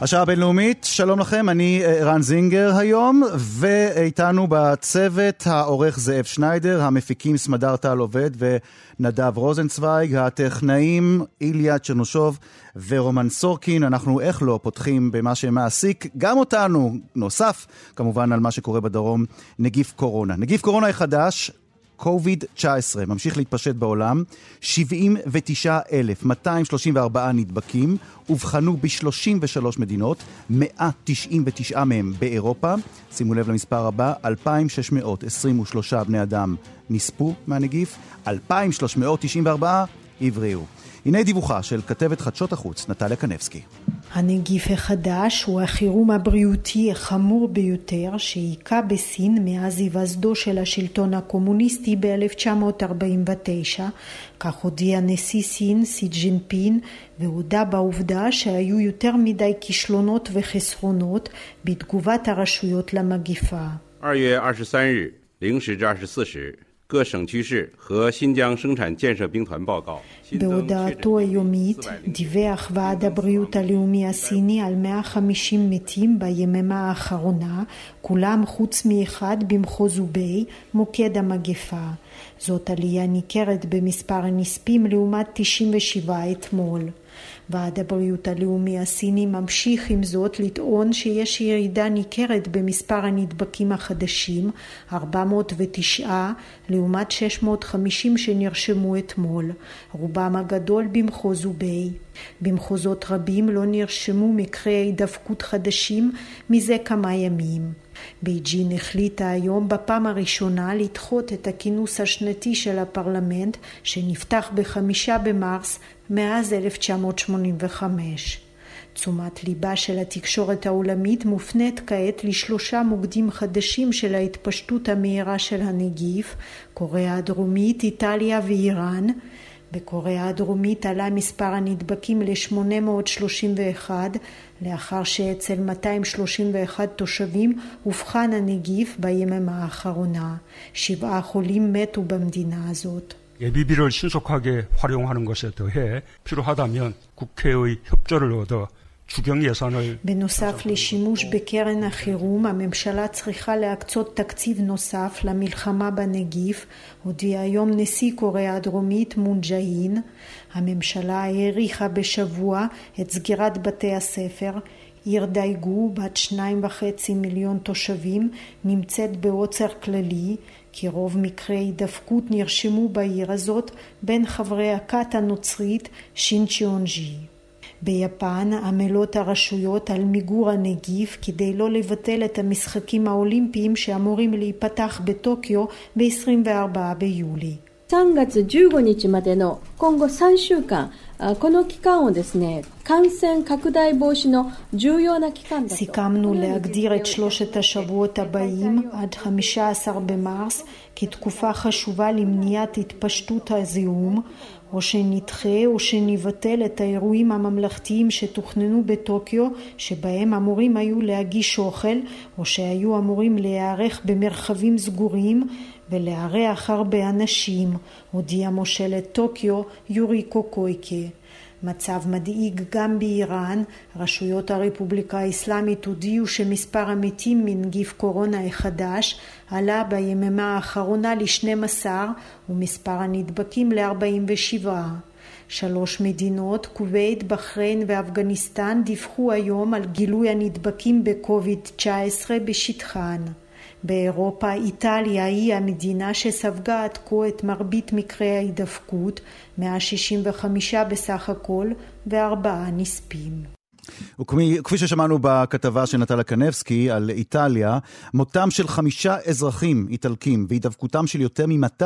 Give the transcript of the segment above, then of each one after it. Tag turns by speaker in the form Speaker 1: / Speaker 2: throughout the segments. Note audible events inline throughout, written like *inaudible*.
Speaker 1: השעה הבינלאומית, שלום לכם, אני אה, רן זינגר היום, ואיתנו בצוות העורך זאב שניידר, המפיקים סמדר טל עובד ונדב רוזנצוויג, הטכנאים איליה צ'רנושוב ורומן סורקין. אנחנו איך לא פותחים במה שמעסיק גם אותנו, נוסף כמובן על מה שקורה בדרום, נגיף קורונה. נגיף קורונה החדש, COVID-19 ממשיך להתפשט בעולם, 79,234 נדבקים, אובחנו ב-33 מדינות, 199 מהם באירופה, שימו לב למספר הבא, 2,623 בני אדם נספו מהנגיף, 2,394 הבריאו. הנה דיווחה של כתבת חדשות החוץ, נטליה קנבסקי.
Speaker 2: הנגיף החדש הוא החירום הבריאותי החמור ביותר שהיכה בסין מאז היווסדו של השלטון הקומוניסטי ב-1949, כך הודיע נשיא סין סי ג'ינפין והודה בעובדה שהיו יותר מדי כישלונות וחסרונות בתגובת הרשויות למגיפה.
Speaker 3: 2月二十三日零时至二十四时 各省区市和新疆生产建设兵团报告。
Speaker 2: בהודעתו היומית דיווח ועד הבריאות הלאומי הסיני על 150 מתים ביממה האחרונה, כולם חוץ מאחד במחוז אוביי, מוקד המגפה. זאת עלייה ניכרת במספר הנספים לעומת 97 אתמול. ועד הבריאות הלאומי הסיני ממשיך עם זאת לטעון שיש ירידה ניכרת במספר הנדבקים החדשים, 409 לעומת 650 שנרשמו אתמול, רובם הגדול במחוז אוביי. במחוזות רבים לא נרשמו מקרי הידבקות חדשים מזה כמה ימים. בייג'ין החליטה היום בפעם הראשונה לדחות את הכינוס השנתי של הפרלמנט שנפתח בחמישה במרס מאז 1985. תשומת ליבה של התקשורת העולמית מופנית כעת לשלושה מוקדים חדשים של ההתפשטות המהירה של הנגיף, קוריאה הדרומית, איטליה ואיראן. בקוריאה הדרומית עלה מספר הנדבקים ל-831 לאחר שאצל 231 תושבים אובחן הנגיף ביממה האחרונה. שבעה חולים מתו במדינה הזאת.
Speaker 4: 예비비를 신속하게 활용하는 것에 더해 필요하다면 국회의 협조를 얻어 주경 예산을
Speaker 2: בנוסף לשימוש בקרן החירום, הממשלה צריכה להקצות תקציב נוסף למלחמה בנגיף, הודיע היום נשיא קוריאה הדרומית מון ג'אין. הממשלה האריכה בשבוע את סגירת בתי הספר. עיר דייגו, בת שניים וחצי מיליון תושבים, נמצאת בעוצר כללי, כי רוב מקרי הידפקות נרשמו בעיר הזאת בין חברי הכת הנוצרית שינצ'יונג'י. ביפן עמלות הרשויות על מיגור הנגיף כדי לא לבטל את המשחקים האולימפיים שאמורים להיפתח בטוקיו ב-24 ביולי.
Speaker 5: 3月15日までの今後3週間、この期間をですね、感染拡大防止の重要な期間だと。
Speaker 2: סיכמנו להגדיר את שלושת השבועות הבאים עד 15 במרס כתקופה חשובה למניעת התפשטות הזיהום, או שנדחה או שנבטל את האירועים הממלכתיים שתוכננו בטוקיו, שבהם אמורים היו להגיש אוכל, או שהיו אמורים להיערך במרחבים סגורים ולארח הרבה אנשים, הודיע מושלת טוקיו יורי קוקויקה. מצב מדאיג גם באיראן, רשויות הרפובליקה האסלאמית הודיעו שמספר המתים מנגיף קורונה החדש עלה ביממה האחרונה ל-12 ומספר הנדבקים ל-47. שלוש מדינות, כווית, בחריין ואפגניסטן, דיווחו היום על גילוי הנדבקים בקוביד-19 בשטחן. באירופה איטליה היא המדינה שספגה עד כה את מרבית מקרי ההידפקות, 165 בסך הכל וארבעה נספים.
Speaker 1: וכפי ששמענו בכתבה של נטלה קנבסקי על איטליה, מותם של חמישה אזרחים איטלקים והידבקותם של יותר מ-200,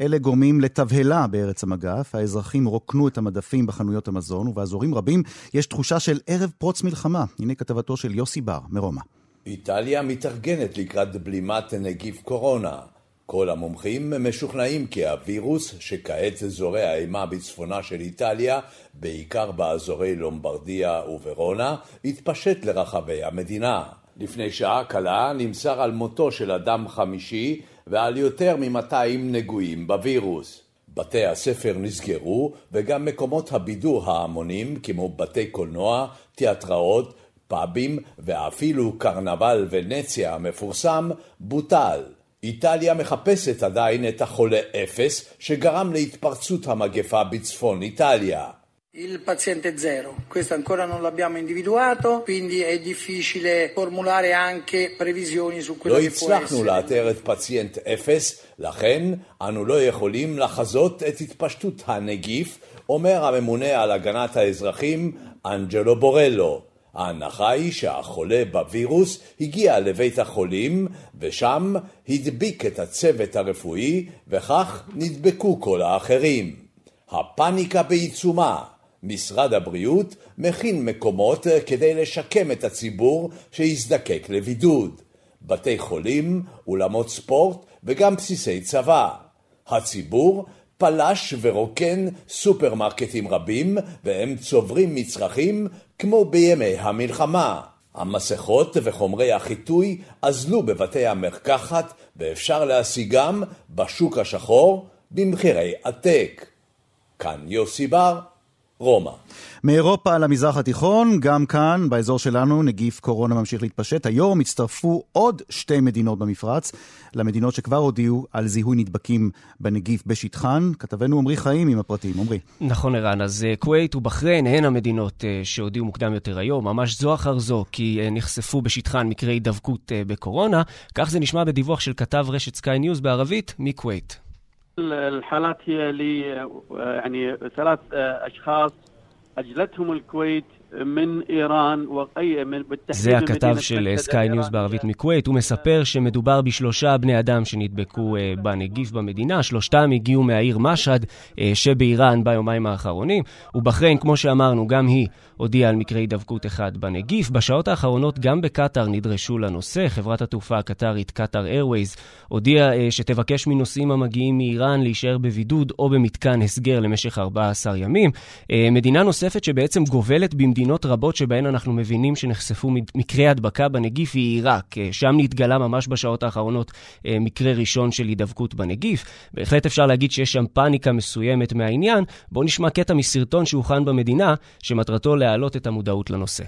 Speaker 1: אלה גורמים לתבהלה בארץ המגף. האזרחים רוקנו את המדפים בחנויות המזון, ובאזורים רבים יש תחושה של ערב פרוץ מלחמה. הנה כתבתו של יוסי בר מרומא.
Speaker 6: איטליה מתארגנת לקראת בלימת נגיף קורונה. כל המומחים משוכנעים כי הווירוס, שכעת זורע אימה בצפונה של איטליה, בעיקר באזורי לומברדיה וורונה, יתפשט לרחבי המדינה. לפני שעה קלה נמסר על מותו של אדם חמישי ועל יותר מ-200 נגועים בווירוס. בתי הספר נסגרו וגם מקומות הבידור ההמונים כמו בתי קולנוע, תיאטראות, פאבים ואפילו קרנבל ונציה המפורסם בוטל. איטליה מחפשת עדיין את החולה אפס שגרם להתפרצות המגפה בצפון איטליה.
Speaker 7: Il paziente zero, questo ancora non l'abbiamo individuato, quindi è difficile formulare anche previsioni su quello
Speaker 6: לא
Speaker 7: che può essere.
Speaker 6: הצלחנו לאתר את פציינט אפס, לכן אנו לא יכולים לחזות את התפשטות הנגיף, אומר הממונה על הגנת האזרחים אנג'לו בורלו. ההנחה היא שהחולה בווירוס הגיע לבית החולים ושם הדביק את הצוות הרפואי וכך נדבקו כל האחרים. הפאניקה בעיצומה. משרד הבריאות מכין מקומות כדי לשקם את הציבור שיזדקק לבידוד. בתי חולים, אולמות ספורט וגם בסיסי צבא. הציבור פלש ורוקן סופרמרקטים רבים והם צוברים מצרכים כמו בימי המלחמה. המסכות וחומרי החיטוי אזלו בבתי המרקחת ואפשר להשיגם בשוק השחור במחירי עתק. כאן יוסי בר, רומא.
Speaker 1: מאירופה למזרח התיכון, גם כאן, באזור שלנו, נגיף קורונה ממשיך להתפשט. היום הצטרפו עוד שתי מדינות במפרץ, למדינות שכבר הודיעו על זיהוי נדבקים בנגיף בשטחן. כתבנו עמרי חיים עם הפרטים. עמרי.
Speaker 8: נכון, ערן. אז אה, כווית ובחריין הן המדינות אה, שהודיעו מוקדם יותר היום, ממש זו אחר זו, כי אה, נחשפו בשטחן מקרי הידבקות בקורונה. כך זה נשמע בדיווח של כתב רשת סקיי ניוז בערבית מכווית.
Speaker 9: الحالات هي يعني ثلاث أشخاص أجلتهم الكويت من إيران
Speaker 8: זה הכתב של סקיי ניוז בערבית מכווית. הוא מספר שמדובר בשלושה בני אדם שנדבקו בנגיף במדינה. שלושתם הגיעו מהעיר משהד שבאיראן ביומיים האחרונים. ובחריין, כמו שאמרנו, גם היא הודיעה על מקרה הידבקות אחד בנגיף. בשעות האחרונות גם בקטאר נדרשו לנושא. חברת התעופה הקטארית, קטאר איירווייז, הודיעה שתבקש מנוסעים המגיעים מאיראן להישאר בבידוד או במתקן הסגר למשך 14 ימים. מדינה נוספת שבעצם גובלת במדינות רבות שבהן אנחנו מבינים שנחשפו מקרי הדבקה בנגיף היא עיראק. שם נתגלה ממש בשעות האחרונות מקרה ראשון של הידבקות בנגיף. בהחלט אפשר להגיד שיש שם פאניקה מסוימת מהעניין. בואו נשמע קטע מסרטון שהוכן במדינה, שמטרתו להעלות את המודעות לנושא.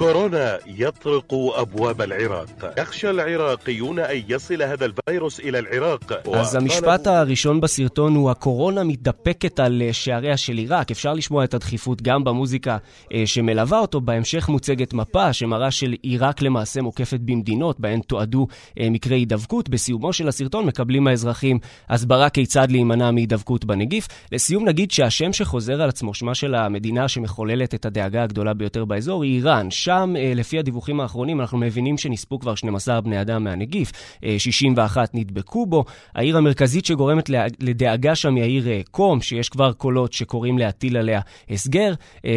Speaker 10: كورونا يطرق أبواب العراق يخشى العراقيون أن يصل هذا الفيروس إلى العراق
Speaker 8: אז המשפט הראשון בסרטון הוא הקורונה מתדפקת על שעריה של עיראק. אפשר לשמוע את הדחיפות גם במוזיקה שמלווה אותו. בהמשך מוצגת מפה שמראה של עיראק למעשה מוקפת במדינות בהן תועדו מקרי הידבקות. בסיומו של הסרטון מקבלים האזרחים הסברה כיצד להימנע מהידבקות בנגיף. לסיום נגיד שהשם שחוזר על עצמו, שמה של המדינה שמחוללת את הדאגה הגדולה ביותר באזור היא איראן. שם, לפי הדיווחים האחרונים, אנחנו מבינים שנספו כבר 12 בני אדם מהנגיף, 61 נדבקו בו. העיר המרכזית שגורמת לדאגה שם היא העיר קום, שיש כבר קולות שקוראים להטיל עליה הסגר.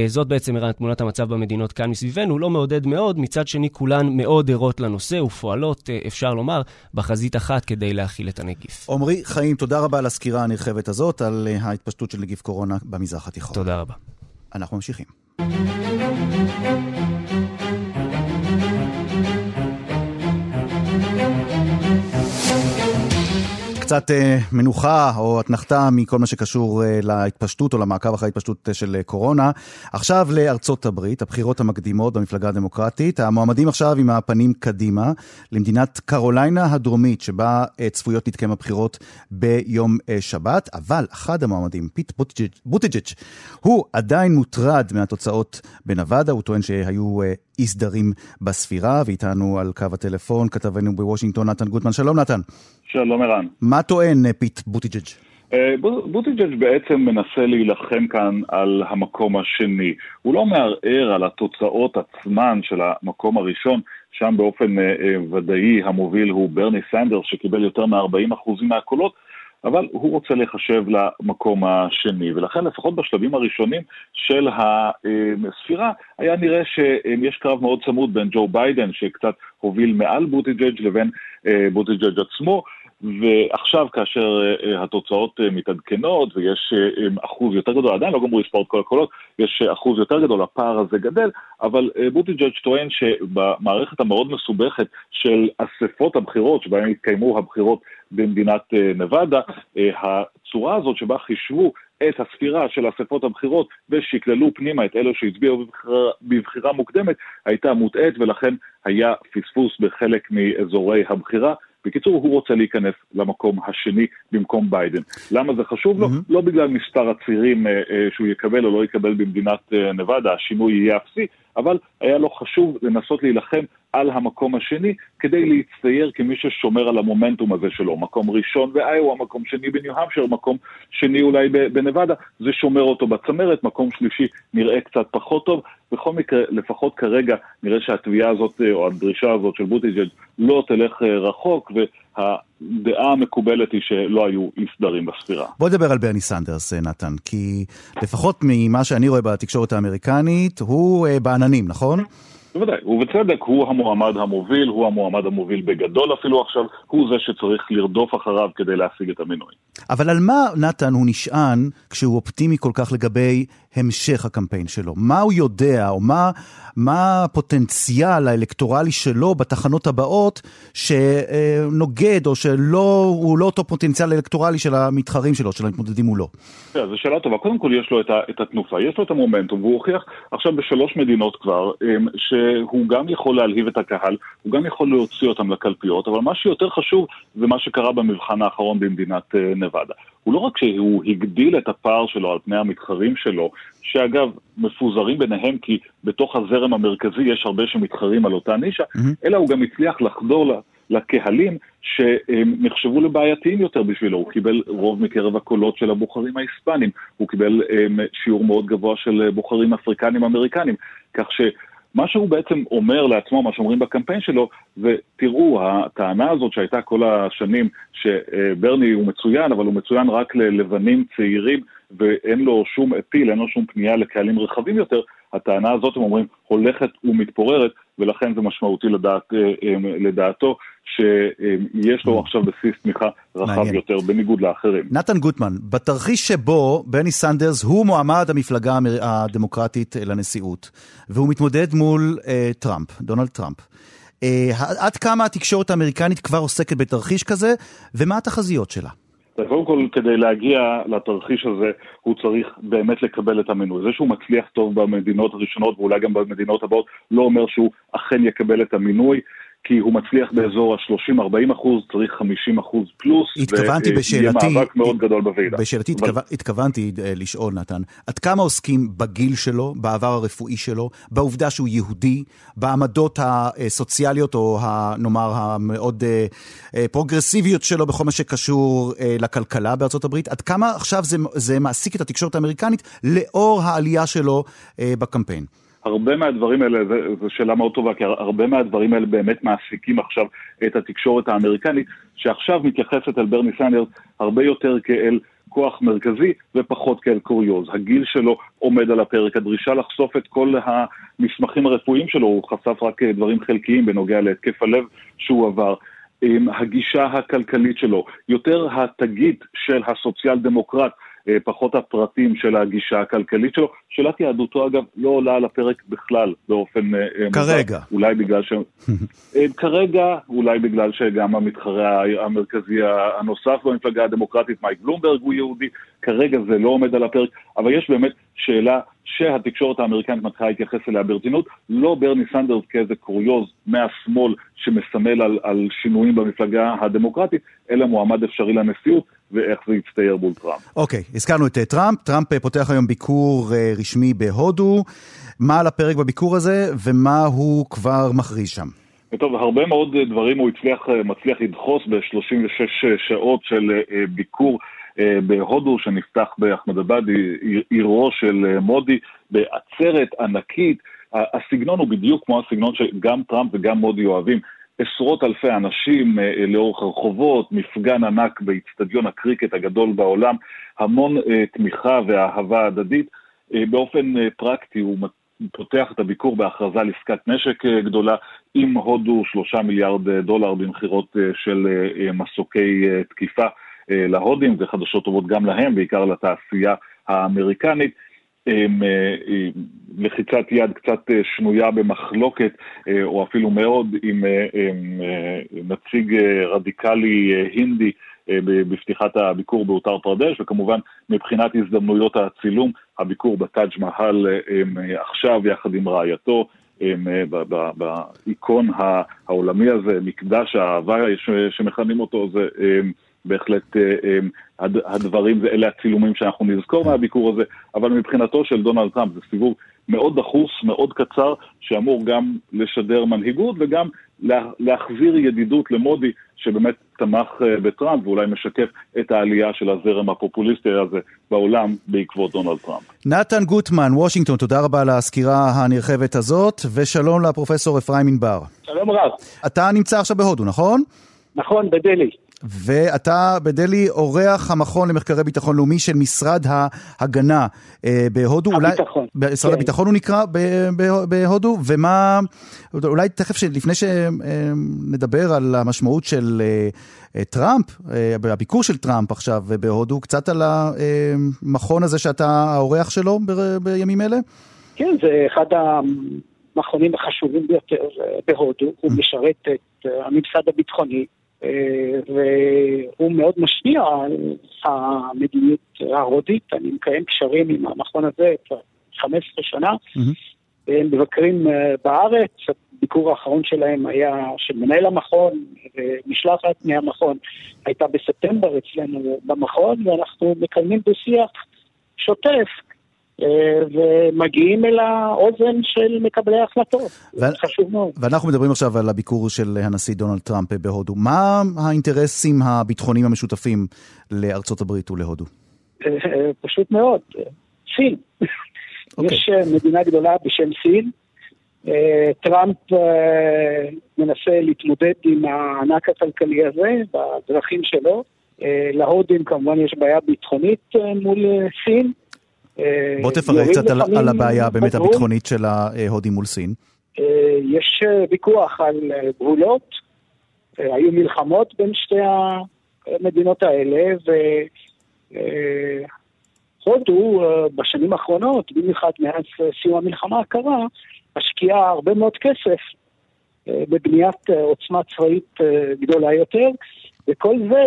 Speaker 8: זאת בעצם, תמונת המצב במדינות כאן מסביבנו, לא מעודד מאוד. מצד שני, כולן מאוד ערות לנושא ופועלות, אפשר לומר, בחזית אחת כדי להכיל את הנגיף.
Speaker 1: עמרי חיים, תודה רבה על הסקירה הנרחבת הזאת, על ההתפשטות של נגיף קורונה במזרח התיכון.
Speaker 8: תודה רבה.
Speaker 1: אנחנו ממשיכים. קצת אה, מנוחה או אתנחתה מכל מה שקשור אה, להתפשטות או למעקב אחרי ההתפשטות של אה, קורונה. עכשיו לארצות הברית, הבחירות המקדימות במפלגה הדמוקרטית. המועמדים עכשיו עם הפנים קדימה למדינת קרוליינה הדרומית, שבה צפויות להתקיים הבחירות ביום שבת, אבל אחד המועמדים, פיט בוטיג'יץ', הוא עדיין מוטרד מהתוצאות בנבדה, הוא טוען שהיו אי סדרים בספירה, ואיתנו על קו הטלפון כתבנו בוושינגטון נתן גוטמן. שלום נתן.
Speaker 11: שלום ערן.
Speaker 1: מה טוען פיט בוטיג'יג'?
Speaker 11: אה, בוטיג'אג' בעצם מנסה להילחם כאן על המקום השני. הוא לא מערער על התוצאות עצמן של המקום הראשון, שם באופן אה, אה, ודאי המוביל הוא ברני סנדרס שקיבל יותר מ-40% מהקולות, אבל הוא רוצה להיחשב למקום השני, ולכן לפחות בשלבים הראשונים של הספירה היה נראה שיש קרב מאוד צמוד בין ג'ו ביידן שקצת הוביל מעל בוטיג'אג' לבין בוטיג'אג' עצמו. ועכשיו כאשר אה, התוצאות אה, מתעדכנות ויש אחוז יותר גדול, עדיין לא גמרו לספור את כל הקולות, יש אחוז יותר גדול, הפער הזה גדל, אבל בוטיג'אג' טוען שבמערכת המאוד מסובכת של אספות הבחירות, שבהן התקיימו הבחירות במדינת נבדה, הצורה הזאת שבה חישבו את הספירה של אספות הבחירות ושקללו פנימה את אלו שהצביעו בבחירה, בבחירה מוקדמת, הייתה מוטעית ולכן היה פספוס בחלק מאזורי הבחירה. בקיצור, הוא רוצה להיכנס למקום השני במקום ביידן. למה זה חשוב לו? Mm-hmm. לא בגלל מספר הצירים אה, אה, שהוא יקבל או לא יקבל במדינת אה, נבדה, השינוי יהיה אפסי, אבל היה לו חשוב לנסות להילחם על המקום השני כדי להצטייר כמי ששומר על המומנטום הזה שלו. מקום ראשון באיואה, מקום שני בניו-המשר, מקום שני אולי בנבדה, זה שומר אותו בצמרת, מקום שלישי נראה קצת פחות טוב. בכל מקרה, לפחות כרגע נראה שהתביעה הזאת או הדרישה הזאת של בוטיג'אג' לא תלך רחוק, והדעה המקובלת היא שלא היו אי סדרים בספירה.
Speaker 1: בוא נדבר על ברני סנדרס, נתן, כי לפחות ממה שאני רואה בתקשורת האמריקנית, הוא אה, בעננים, נכון?
Speaker 11: בוודאי, ובצדק הוא המועמד המוביל, הוא המועמד המוביל בגדול אפילו עכשיו, הוא זה שצריך לרדוף אחריו כדי להשיג את המינוי.
Speaker 1: אבל על מה, נתן, הוא נשען כשהוא אופטימי כל כך לגבי המשך הקמפיין שלו? מה הוא יודע, או מה, מה הפוטנציאל האלקטורלי שלו בתחנות הבאות שנוגד, או שהוא לא אותו פוטנציאל אלקטורלי של המתחרים שלו, של המתמודדים מולו?
Speaker 11: כן, זו שאלה טובה. קודם כל יש לו את, התנופה, יש לו את המומנטום, והוא הוכיח עכשיו בשלוש מדינות כבר, אמ, שהוא גם יכול להלהיב את הקהל, הוא גם יכול להוציא אותם לקלפיות, אבל מה שיותר חשוב זה מה שקרה במבחן האחרון במדינת אה, נבדה. הוא לא רק שהוא הגדיל את הפער שלו על פני המתחרים שלו, שאגב, מפוזרים ביניהם כי בתוך הזרם המרכזי יש הרבה שמתחרים על אותה נישה, mm-hmm. אלא הוא גם הצליח לחדור לקהלים שנחשבו לבעייתיים יותר בשבילו. הוא קיבל רוב מקרב הקולות של הבוחרים ההיספנים, הוא קיבל שיעור מאוד גבוה של בוחרים אפריקנים-אמריקנים, כך ש... מה שהוא בעצם אומר לעצמו, מה שאומרים בקמפיין שלו, זה תראו, הטענה הזאת שהייתה כל השנים שברני הוא מצוין, אבל הוא מצוין רק ללבנים צעירים ואין לו שום אפיל, אין לו שום פנייה לקהלים רחבים יותר, הטענה הזאת, הם אומרים, הולכת ומתפוררת, ולכן זה משמעותי לדעת, אה, אה, לדעתו, שיש לו עכשיו בסיס תמיכה רחב מעניין. יותר, בניגוד לאחרים.
Speaker 1: נתן גוטמן, בתרחיש שבו ברני סנדרס הוא מועמד המפלגה הדמוקרטית לנשיאות, והוא מתמודד מול אה, טראמפ, דונלד טראמפ. אה, עד כמה התקשורת האמריקנית כבר עוסקת בתרחיש כזה, ומה התחזיות שלה?
Speaker 11: קודם כל, כדי להגיע לתרחיש הזה, הוא צריך באמת לקבל את המינוי. זה שהוא מצליח טוב במדינות הראשונות ואולי גם במדינות הבאות, לא אומר שהוא אכן יקבל את המינוי. כי הוא מצליח באזור ה-30-40 אחוז, צריך 50 אחוז פלוס.
Speaker 1: התכוונתי בשאלתי...
Speaker 11: ויהיה מאבק מאוד גדול בוועידה.
Speaker 1: בשאלתי אבל... התכו... התכוונתי אה, לשאול, נתן, עד כמה עוסקים בגיל שלו, בעבר הרפואי שלו, בעובדה שהוא יהודי, בעמדות הסוציאליות, או נאמר המאוד אה, אה, פרוגרסיביות שלו בכל מה שקשור לכלכלה בארצות הברית? עד כמה עכשיו זה, זה מעסיק את התקשורת האמריקנית לאור העלייה שלו בקמפיין?
Speaker 11: הרבה מהדברים האלה, זו שאלה מאוד טובה, כי הרבה מהדברים האלה באמת מעסיקים עכשיו את התקשורת האמריקנית, שעכשיו מתייחסת אל ברני סנדרס הרבה יותר כאל כוח מרכזי ופחות כאל קוריוז. הגיל שלו עומד על הפרק, הדרישה לחשוף את כל המסמכים הרפואיים שלו, הוא חשף רק דברים חלקיים בנוגע להתקף הלב שהוא עבר. עם הגישה הכלכלית שלו, יותר התגית של הסוציאל דמוקרט אה, פחות הפרטים של הגישה הכלכלית שלו. שאלת יהדותו, אגב, לא עולה על הפרק בכלל באופן... אה,
Speaker 1: אה, כרגע.
Speaker 11: מוזר. אולי בגלל ש... *laughs* כרגע, אולי בגלל שגם המתחרה המרכזי הנוסף במפלגה הדמוקרטית, מייק בלומברג, הוא יהודי. כרגע זה לא עומד על הפרק, אבל יש באמת שאלה שהתקשורת האמריקנית מתחילה להתייחס אליה ברצינות, לא ברני סנדרס כאיזה קוריוז מהשמאל שמסמל על, על שינויים במפלגה הדמוקרטית, אלא מועמד אפשרי לנשיאות, ואיך זה יצטייר מול טראמפ.
Speaker 1: אוקיי, okay, הזכרנו את uh, טראמפ, טראמפ uh, פותח היום ביקור אה, רשמי בהודו, מה על הפרק בביקור הזה ומה הוא כבר מכריז שם?
Speaker 11: טוב, הרבה מאוד דברים הוא הצליח, מצליח לדחוס ב-36 שעות של ביקור בהודו שנפתח באחמדבד, עירו של מודי, בעצרת ענקית. הסגנון הוא בדיוק כמו הסגנון שגם טראמפ וגם מודי אוהבים. עשרות אלפי אנשים אה, לאורך הרחובות, מפגן ענק באיצטדיון הקריקט הגדול בעולם, המון אה, תמיכה ואהבה הדדית. אה, באופן פרקטי הוא פותח את הביקור בהכרזה על עסקת נשק גדולה עם הודו שלושה מיליארד דולר במכירות של מסוקי תקיפה להודים, זה חדשות טובות גם להם, בעיקר לתעשייה האמריקנית. לחיצת יד קצת אה, שנויה במחלוקת, אה, או אפילו מאוד, עם אה, נציג רדיקלי הינדי בפתיחת הביקור באותר פרדש, וכמובן מבחינת הזדמנויות הצילום, הביקור בטאג' מהל עכשיו יחד עם רעייתו. באיקון העולמי הזה, מקדש האהבה שמכנים אותו, זה בהחלט אה, אה, הדברים, אלה הצילומים שאנחנו נזכור מהביקור הזה, אבל מבחינתו של דונלד טראמפ זה סיבוב מאוד דחוס, מאוד קצר, שאמור גם לשדר מנהיגות וגם להחזיר ידידות למודי, שבאמת תמך אה, בטראמפ ואולי משקף את העלייה של הזרם הפופוליסטי הזה בעולם בעקבות דונלד טראמפ.
Speaker 1: נתן גוטמן, וושינגטון, תודה רבה על הסקירה הנרחבת הזאת, ושלום לפרופסור אפרים ענבר.
Speaker 12: שלום רב.
Speaker 1: אתה נמצא עכשיו בהודו, נכון?
Speaker 12: נכון, בדלי.
Speaker 1: ואתה בדלי אורח המכון למחקרי ביטחון לאומי של משרד ההגנה אה, בהודו.
Speaker 12: הביטחון.
Speaker 1: אולי, משרד כן. הביטחון הוא נקרא בהודו, ומה, אולי תכף, לפני שנדבר על המשמעות של אה, טראמפ, אה, הביקור של טראמפ עכשיו בהודו, קצת על המכון הזה שאתה האורח שלו ב, בימים אלה?
Speaker 12: כן, זה אחד המכונים החשובים ביותר בהודו, הוא משרת את הממסד הביטחוני. אה, והוא מאוד משפיע על המדיניות ההודית. אני מקיים קשרים עם המכון הזה כבר 15 שנה. הם מבקרים אה, בארץ, הביקור האחרון שלהם היה של מנהל המכון, ומשלחת מהמכון הייתה בספטמבר אצלנו במכון, ואנחנו מקיימים בשיח שוטף ומגיעים אל האוזן של מקבלי ההחלטות. ו... חשוב מאוד.
Speaker 1: ואנחנו מדברים עכשיו על הביקור של הנשיא דונלד טראמפ בהודו. מה האינטרסים הביטחוניים המשותפים לארצות הברית ולהודו?
Speaker 12: פשוט מאוד, סין. Okay. אוקיי. יש אה, מדינה גדולה בשם סין. אה, טראמפ אה, מנסה להתמודד עם הענק הכלכלי הזה בדרכים שלו. להודים כמובן יש בעיה ביטחונית מול סין.
Speaker 1: בוא תפרט קצת על, על הבעיה באמת הביטחונית של ההודים מול סין.
Speaker 12: אה, יש אה, ויכוח על אה, גבולות, היו מלחמות בין שתי המדינות האלה, והודו בשנים האחרונות, במיוחד מאז סיום המלחמה הקרה, משקיעה הרבה מאוד כסף בבניית עוצמה צבאית גדולה יותר, וכל זה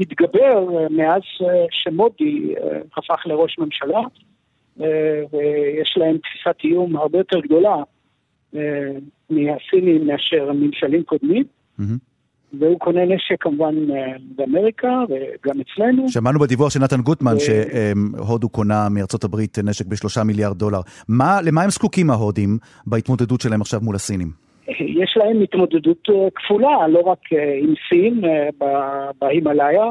Speaker 12: התגבר אה, מאז אה, שמודי אה, הפך לראש ממשלה, ויש להם תפיסת איום הרבה יותר גדולה מהסינים מאשר ממשלים קודמים. והוא קונה נשק כמובן באמריקה וגם אצלנו.
Speaker 1: שמענו בדיווח של נתן גוטמן שהודו קונה מארצות הברית נשק בשלושה מיליארד דולר. מה, למה הם זקוקים ההודים בהתמודדות שלהם עכשיו מול הסינים?
Speaker 12: יש להם התמודדות אה, כפולה, לא רק אה, עם סין אה, בהימאליה,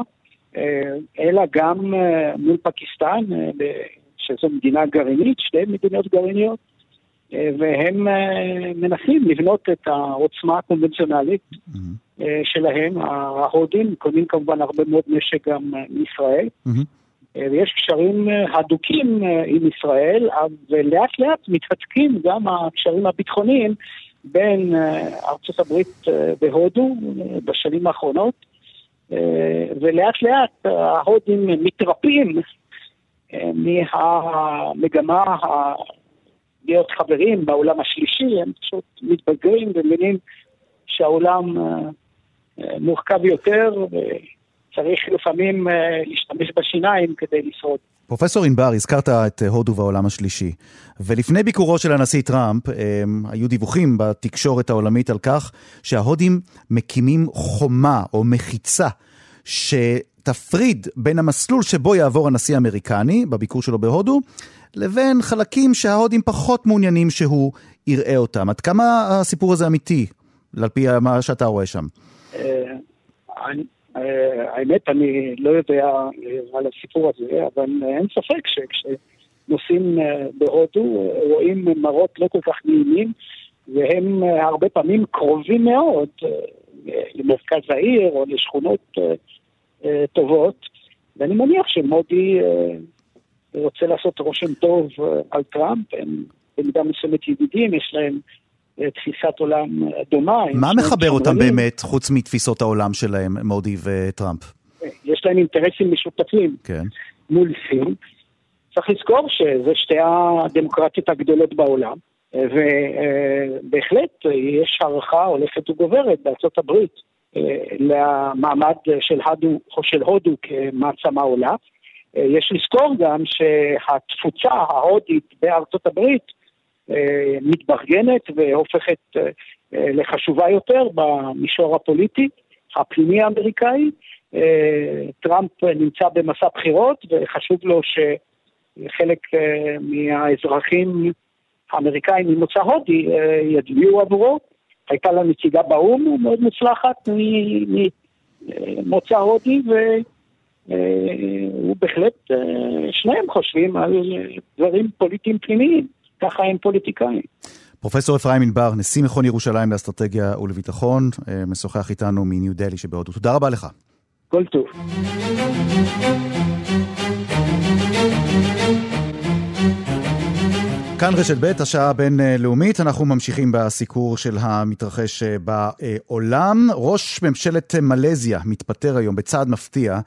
Speaker 12: אלא גם מול פקיסטן, שזו מדינה גרעינית, שתי מדינות גרעיניות, והם מנסים לבנות את העוצמה הקונבנציונלית mm-hmm. שלהם. ההודים קונים כמובן הרבה מאוד נשק גם מישראל. Mm-hmm. ויש קשרים הדוקים עם ישראל, ולאט לאט מתהדקים גם הקשרים הביטחוניים בין אה, ארצות הברית אה, והודו אה, בשנים האחרונות, ולאט לאט ההודים מתרפים מהמגמה להיות חברים בעולם השלישי, הם פשוט מתבגרים ומבינים שהעולם מורכב יותר וצריך לפעמים להשתמש בשיניים כדי לשרוד.
Speaker 1: פרופסור ענבר, הזכרת את הודו והעולם השלישי, ולפני ביקורו של הנשיא טראמפ, הם, היו דיווחים בתקשורת העולמית על כך שההודים מקימים חומה או מחיצה שתפריד בין המסלול שבו יעבור הנשיא האמריקני בביקור שלו בהודו, לבין חלקים שההודים פחות מעוניינים שהוא יראה אותם. עד כמה הסיפור הזה אמיתי, על פי מה שאתה רואה שם?
Speaker 12: אה, האמת, אני לא יודע על הסיפור הזה, אבל אין ספק שכשנוסעים בהודו רואים מראות לא כל כך נעימים, והם הרבה פעמים קרובים מאוד למרכז העיר או לשכונות טובות, ואני מניח שמודי רוצה לעשות רושם טוב על טראמפ, הם במידה מסוימת ידידים, יש להם תפיסת עולם דומה.
Speaker 1: מה מחבר אותם באמת, חוץ מתפיסות העולם שלהם, מודי וטראמפ?
Speaker 12: יש להם אינטרסים משותפים
Speaker 1: כן.
Speaker 12: מול סין. צריך לזכור שזה שתי הדמוקרטיות הגדולות בעולם, ובהחלט יש הערכה הולכת וגוברת בארצות הברית למעמד של הודו, של הודו כמעצמה עולה. יש לזכור גם שהתפוצה ההודית בארצות הברית מתברגנת והופכת לחשובה יותר במישור הפוליטי, הפנימי האמריקאי. טראמפ נמצא במסע בחירות וחשוב לו שחלק מהאזרחים האמריקאים ממוצא הודי יצביעו עבורו. הייתה לה נציגה באו"ם מאוד מוצלחת ממוצא הודי והוא בהחלט, שניהם חושבים על דברים פוליטיים פנימיים. ככה הם פוליטיקאים.
Speaker 1: פרופסור אפרים ענבר, נשיא מכון ירושלים לאסטרטגיה ולביטחון, משוחח איתנו מניו דלי שבהודו. תודה רבה לך.
Speaker 12: כל טוב.
Speaker 1: כאן רשת ב', השעה הבינלאומית, אנחנו ממשיכים בסיקור של המתרחש בעולם. ראש ממשלת מלזיה מתפטר היום בצעד מפתיע,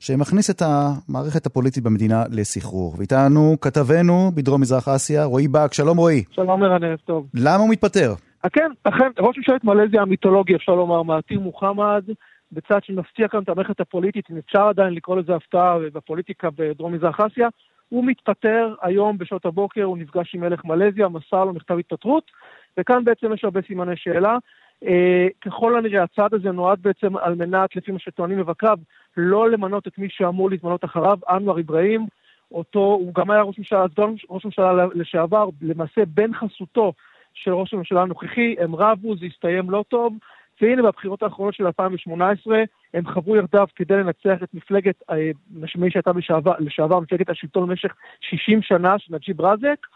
Speaker 1: שמכניס את המערכת הפוליטית במדינה לסחרור. ואיתנו כתבנו בדרום מזרח אסיה, רועי באק, שלום רועי.
Speaker 13: שלום ערן, ערב טוב.
Speaker 1: למה הוא מתפטר?
Speaker 13: כן, אכן, ראש ממשלת מלזיה המיתולוגי, אפשר לומר, מעתיר מוחמד, בצעד שמפתיע כאן את המערכת הפוליטית, אם אפשר עדיין לקרוא לזה הפתעה בפוליטיקה בדרום מזרח אסיה. הוא מתפטר היום בשעות הבוקר, הוא נפגש עם מלך מלזיה, מסר לו מכתב התפטרות, וכאן בעצם יש הרבה סימני שאלה. אה, ככל הנראה הצעד הזה נועד בעצם על מנת, לפי מה שטוענים מבקריו, לא למנות את מי שאמור להתמנות אחריו, אנואר אברהים, אותו, הוא גם היה ראש ממשלה, סגן ראש ממשלה לשעבר, למעשה בן חסותו של ראש הממשלה הנוכחי, הם רבו, זה הסתיים לא טוב, והנה בבחירות האחרונות של 2018 הם חברו יחדיו כדי לנצח את מפלגת, מי שהייתה לשעבר, לשעבר מפלגת השלטון במשך 60 שנה, של נג'יב רזק,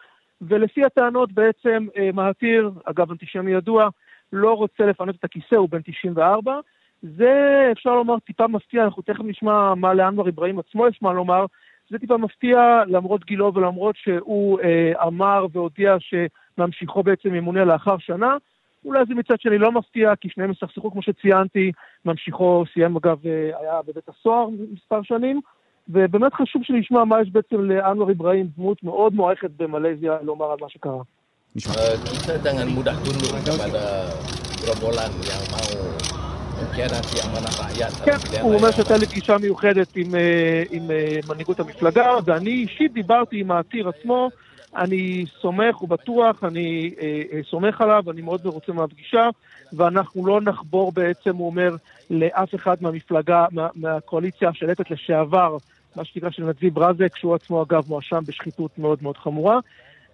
Speaker 13: ולפי הטענות בעצם מהתיר, אגב אנטישמי ידוע, לא רוצה לפנות את הכיסא, הוא בן 94. זה אפשר לומר טיפה מפתיע, אנחנו תכף נשמע מה לאנואר אברהים עצמו יש מה לומר. זה טיפה מפתיע למרות גילו ולמרות שהוא אה, אמר והודיע שממשיכו בעצם ימונה לאחר שנה. אולי זה מצד שני לא מפתיע, כי שניהם הסתכסכו, כמו שציינתי, ממשיכו סיים אגב, היה בבית הסוהר מספר שנים, ובאמת חשוב שנשמע מה יש בעצם לאנואר אברהים, דמות מאוד מוערכת במלזיה, לומר על מה שקרה.
Speaker 1: נשמע.
Speaker 14: Mau mengkhianati amanah rakyat.
Speaker 13: כן, הוא אומר שהייתה לי פגישה מיוחדת עם, עם מנהיגות המפלגה, ואני אישית דיברתי עם העתיר עצמו, אני סומך ובטוח, אני אה, סומך עליו, אני מאוד מרוצה מהפגישה, ואנחנו לא נחבור בעצם, הוא אומר, לאף אחד מהמפלגה, מה, מהקואליציה השלטת לשעבר, מה שנקרא של נציב רזק, שהוא עצמו אגב מואשם בשחיתות מאוד מאוד חמורה.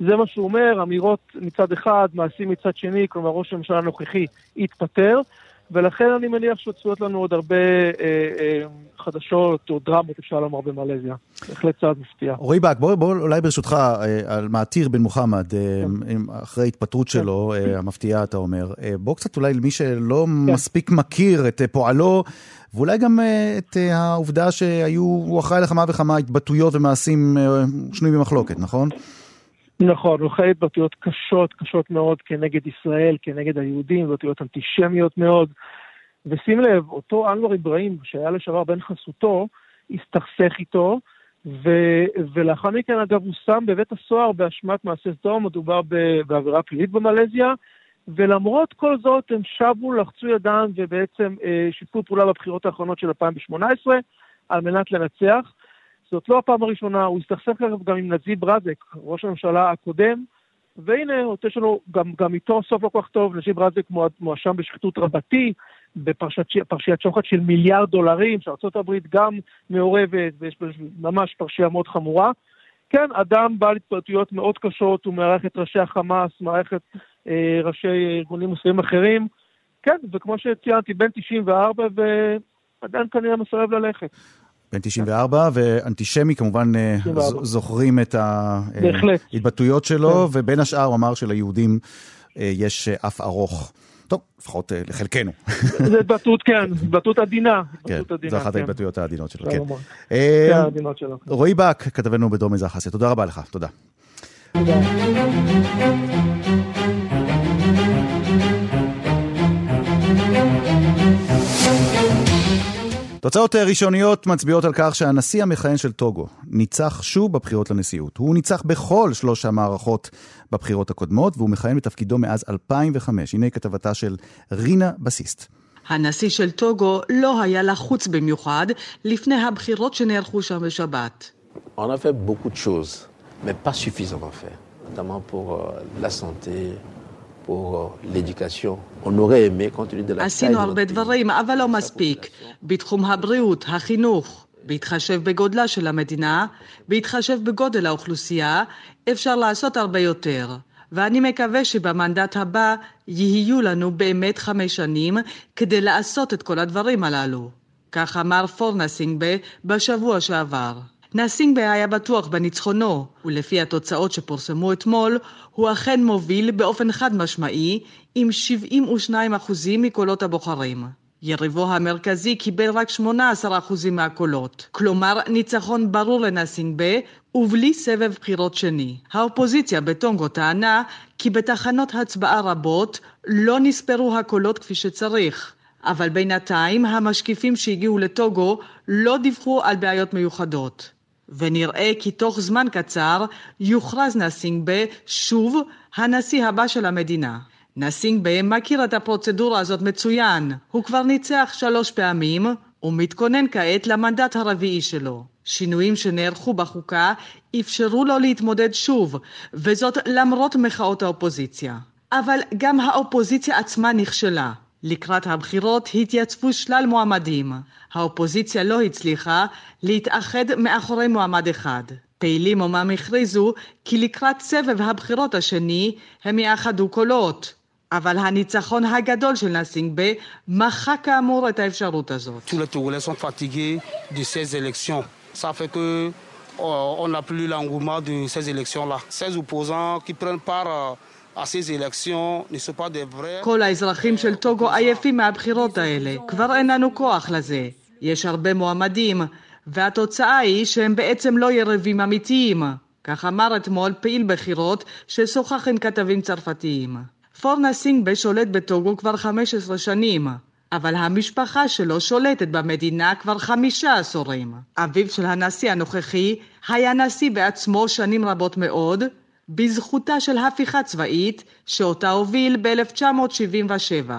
Speaker 13: זה מה שהוא אומר, אמירות מצד אחד, מעשים מצד שני, כלומר ראש הממשלה הנוכחי התפטר, ולכן אני מניח שצפויות לנו עוד הרבה אה, אה, חדשות או דרמות, אפשר לומר, במלזיה. בהחלט צעד מפתיע.
Speaker 1: רועי באק, בוא, בוא אולי ברשותך, אה, על מעתיר בן מוחמד, אה, כן. אחרי התפטרות שלו, כן. אה, המפתיעה, אתה אומר, אה, בוא קצת אולי למי שלא כן. מספיק מכיר את אה, פועלו, ואולי גם אה, את אה, העובדה שהיו, הוא אחראי לכמה וכמה התבטאויות ומעשים אה, שנויים במחלוקת, נכון?
Speaker 13: נכון, הוא חי התבטאויות קשות, קשות מאוד כנגד ישראל, כנגד היהודים, התבטאויות אנטישמיות מאוד. ושים לב, אותו אנואר אברהים, שהיה לשעבר בן חסותו, הסתכסך איתו, ו... ולאחר מכן, אגב, הוא שם בבית הסוהר באשמת מעשה סדום, מדובר בעבירה פלילית במלזיה, ולמרות כל זאת הם שבו, לחצו ידם ובעצם אה, שיתפו פעולה בבחירות האחרונות של 2018 על מנת לנצח. זאת לא הפעם הראשונה, הוא הסתכסך גם עם נזיב רזק, ראש הממשלה הקודם, והנה, יש לנו גם, גם איתו סוף לא כל כך טוב, נזיב רזק מואשם בשחיתות רבתי, בפרשיית שוחד של מיליארד דולרים, שארה"ב גם מעורבת, ויש ממש פרשייה מאוד חמורה. כן, אדם בעל התפרטויות מאוד קשות, הוא מארח את ראשי החמאס, מארח את אה, ראשי ארגונים מוסלמים אחרים. כן, וכמו שציינתי, בן 94, עדיין כנראה מסרב ללכת.
Speaker 1: בן 94, ואנטישמי כמובן 94. זוכרים את ההתבטאויות שלו, כן. ובין השאר הוא אמר שליהודים יש אף ארוך. טוב, לפחות לחלקנו.
Speaker 13: זה התבטאות, כן, *laughs* התבטאות עדינה.
Speaker 1: כן, זו אחת כן. ההתבטאויות העדינות שלו, כן. כן, העדינות שלו. רועי באק, כתבנו בדרום מזרח אסיה, תודה רבה לך, תודה. תודה. תוצאות ראשוניות מצביעות על כך שהנשיא המכהן של טוגו ניצח שוב בבחירות לנשיאות. הוא ניצח בכל שלוש המערכות בבחירות הקודמות, והוא מכהן בתפקידו מאז 2005. הנה כתבתה של רינה בסיסט.
Speaker 15: הנשיא של טוגו לא היה לחוץ במיוחד לפני הבחירות שנערכו שם בשבת.
Speaker 16: On a fait beaucoup de choses, mais pas suffisamment fait, notamment pour la santé,
Speaker 15: עשינו הרבה דברים, אבל לא מספיק. בתחום הבריאות, החינוך, בהתחשב בגודלה של המדינה, בהתחשב בגודל האוכלוסייה, אפשר לעשות הרבה יותר. ואני מקווה שבמנדט הבא יהיו לנו באמת חמש שנים כדי לעשות את כל הדברים הללו. כך אמר פורנסינגבה בשבוע שעבר. נסינגבה היה בטוח בניצחונו, ולפי התוצאות שפורסמו אתמול, הוא אכן מוביל באופן חד משמעי עם 72% מקולות הבוחרים. יריבו המרכזי קיבל רק 18% מהקולות, כלומר ניצחון ברור לנסינגבה ובלי סבב בחירות שני. האופוזיציה בטונגו טענה כי בתחנות הצבעה רבות לא נספרו הקולות כפי שצריך, אבל בינתיים המשקיפים שהגיעו לטוגו לא דיווחו על בעיות מיוחדות. ונראה כי תוך זמן קצר יוכרז נסינגבה שוב הנשיא הבא של המדינה. נסינגבה מכיר את הפרוצדורה הזאת מצוין, הוא כבר ניצח שלוש פעמים ומתכונן כעת למנדט הרביעי שלו. שינויים שנערכו בחוקה אפשרו לו להתמודד שוב, וזאת למרות מחאות האופוזיציה. אבל גם האופוזיציה עצמה נכשלה. לקראת הבחירות התייצבו שלל מועמדים. האופוזיציה לא הצליחה להתאחד מאחורי מועמד אחד. פעילים אומנם הכריזו כי לקראת סבב הבחירות השני הם יאחדו קולות. אבל הניצחון הגדול של נסינגבה מחק כאמור את האפשרות הזאת. on n'a plus l'engouement de ces élections-là. Ces opposants qui prennent part כל האזרחים של טוגו עייפים מהבחירות האלה, כבר אין לנו כוח לזה. יש הרבה מועמדים, והתוצאה היא שהם בעצם לא יריבים אמיתיים. כך אמר אתמול פעיל בחירות ששוחח עם כתבים צרפתיים. פורנה סינגבה שולט בטוגו כבר 15 שנים, אבל המשפחה שלו שולטת במדינה כבר חמישה עשורים. אביו של הנשיא הנוכחי היה נשיא בעצמו שנים רבות מאוד, בזכותה של הפיכה צבאית שאותה הוביל ב-1977.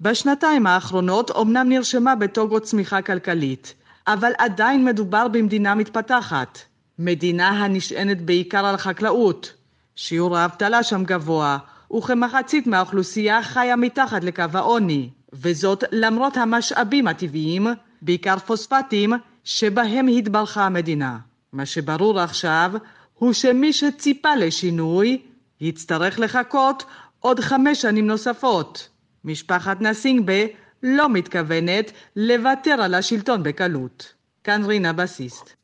Speaker 15: בשנתיים האחרונות אומנם נרשמה בטוגו צמיחה כלכלית, אבל עדיין מדובר במדינה מתפתחת. מדינה הנשענת בעיקר על חקלאות. שיעור האבטלה שם גבוה, וכמחצית מהאוכלוסייה חיה מתחת לקו העוני, וזאת למרות המשאבים הטבעיים, בעיקר פוספטים, שבהם התברכה המדינה. מה שברור עכשיו הוא שמי שציפה לשינוי יצטרך לחכות עוד חמש שנים נוספות. משפחת נסינגבה לא מתכוונת לוותר על השלטון בקלות. כאן רינה בסיסט.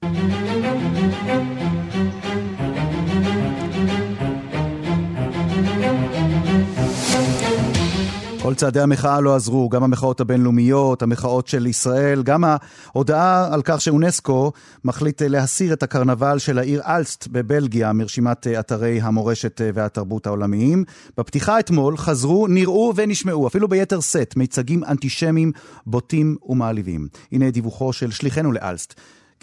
Speaker 1: כל צעדי המחאה לא עזרו, גם המחאות הבינלאומיות, המחאות של ישראל, גם ההודעה על כך שאונסקו מחליט להסיר את הקרנבל של העיר אלסט בבלגיה מרשימת אתרי המורשת והתרבות העולמיים. בפתיחה אתמול חזרו, נראו ונשמעו, אפילו ביתר שאת, מיצגים אנטישמיים בוטים ומעליבים. הנה דיווחו של שליחנו לאלסט,